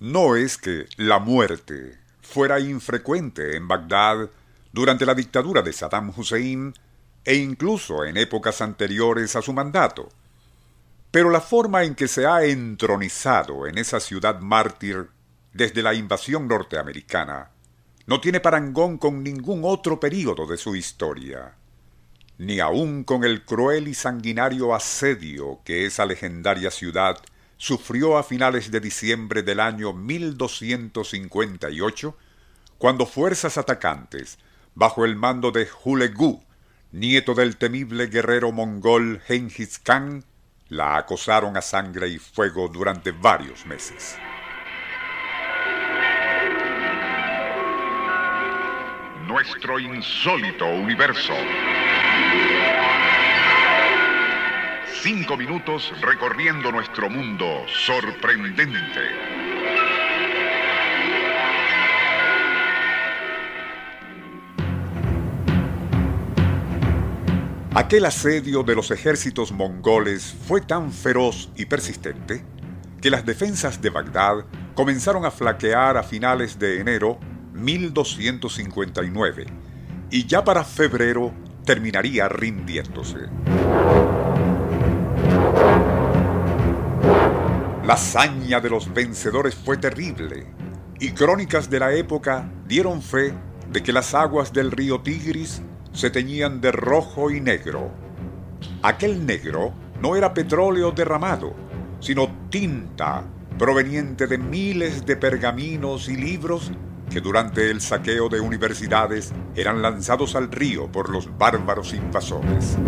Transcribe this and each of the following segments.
No es que la muerte fuera infrecuente en Bagdad durante la dictadura de Saddam Hussein e incluso en épocas anteriores a su mandato. Pero la forma en que se ha entronizado en esa ciudad mártir desde la invasión norteamericana no tiene parangón con ningún otro período de su historia, ni aun con el cruel y sanguinario asedio que esa legendaria ciudad sufrió a finales de diciembre del año 1258, cuando fuerzas atacantes, bajo el mando de Hulegu, nieto del temible guerrero mongol Genghis Khan, la acosaron a sangre y fuego durante varios meses. Nuestro insólito universo. Cinco minutos recorriendo nuestro mundo sorprendente. Aquel asedio de los ejércitos mongoles fue tan feroz y persistente que las defensas de Bagdad comenzaron a flaquear a finales de enero 1259 y ya para febrero terminaría rindiéndose. La hazaña de los vencedores fue terrible y crónicas de la época dieron fe de que las aguas del río Tigris se teñían de rojo y negro. Aquel negro no era petróleo derramado, sino tinta proveniente de miles de pergaminos y libros que durante el saqueo de universidades eran lanzados al río por los bárbaros invasores.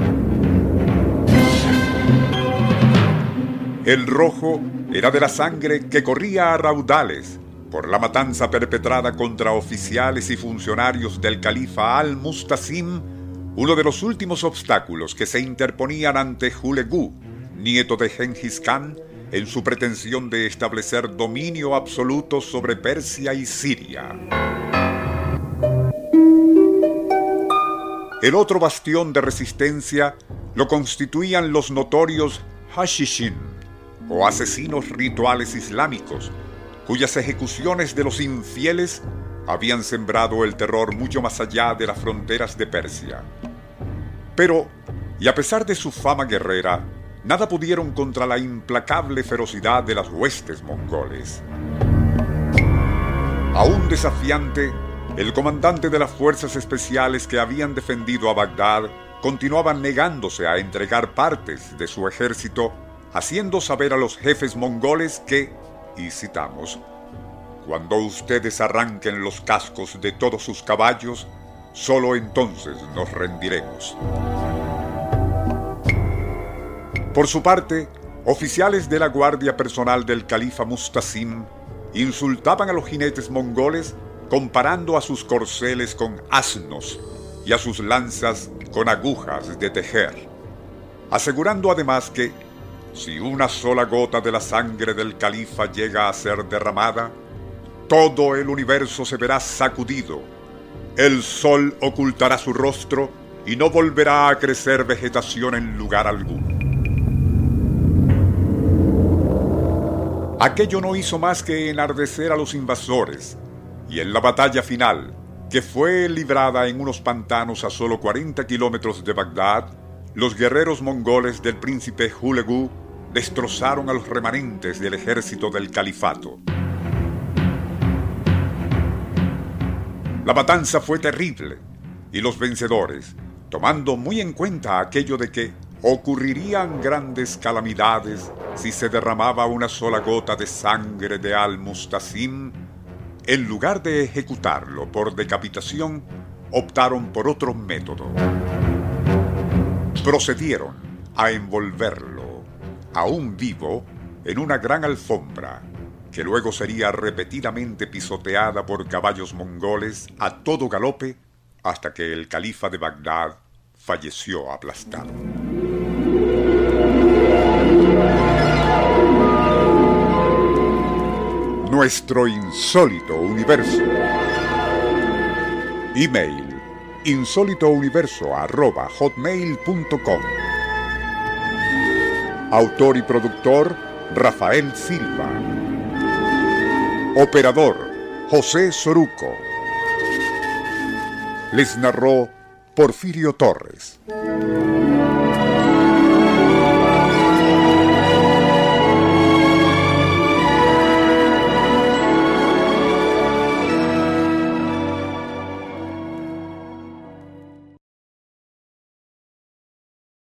El rojo era de la sangre que corría a raudales por la matanza perpetrada contra oficiales y funcionarios del califa al-Mustasim, uno de los últimos obstáculos que se interponían ante Hulegu, nieto de Genghis Khan, en su pretensión de establecer dominio absoluto sobre Persia y Siria. El otro bastión de resistencia lo constituían los notorios Hashishin, o asesinos rituales islámicos, cuyas ejecuciones de los infieles habían sembrado el terror mucho más allá de las fronteras de Persia. Pero, y a pesar de su fama guerrera, nada pudieron contra la implacable ferocidad de las huestes mongoles. Aún desafiante, el comandante de las fuerzas especiales que habían defendido a Bagdad continuaba negándose a entregar partes de su ejército, haciendo saber a los jefes mongoles que, y citamos, cuando ustedes arranquen los cascos de todos sus caballos, solo entonces nos rendiremos. Por su parte, oficiales de la guardia personal del califa Mustasim insultaban a los jinetes mongoles comparando a sus corceles con asnos y a sus lanzas con agujas de tejer, asegurando además que si una sola gota de la sangre del califa llega a ser derramada, todo el universo se verá sacudido, el sol ocultará su rostro y no volverá a crecer vegetación en lugar alguno. Aquello no hizo más que enardecer a los invasores, y en la batalla final, que fue librada en unos pantanos a solo 40 kilómetros de Bagdad, los guerreros mongoles del príncipe Hulegu destrozaron a los remanentes del ejército del califato. La matanza fue terrible y los vencedores, tomando muy en cuenta aquello de que ocurrirían grandes calamidades si se derramaba una sola gota de sangre de Al-Mustasim, en lugar de ejecutarlo por decapitación, optaron por otro método. Procedieron a envolverlo aún vivo, en una gran alfombra, que luego sería repetidamente pisoteada por caballos mongoles a todo galope hasta que el califa de Bagdad falleció aplastado. Nuestro insólito universo. Email insólitouniverso.hotmail.com Autor y productor Rafael Silva. Operador José Soruco. Les narró Porfirio Torres.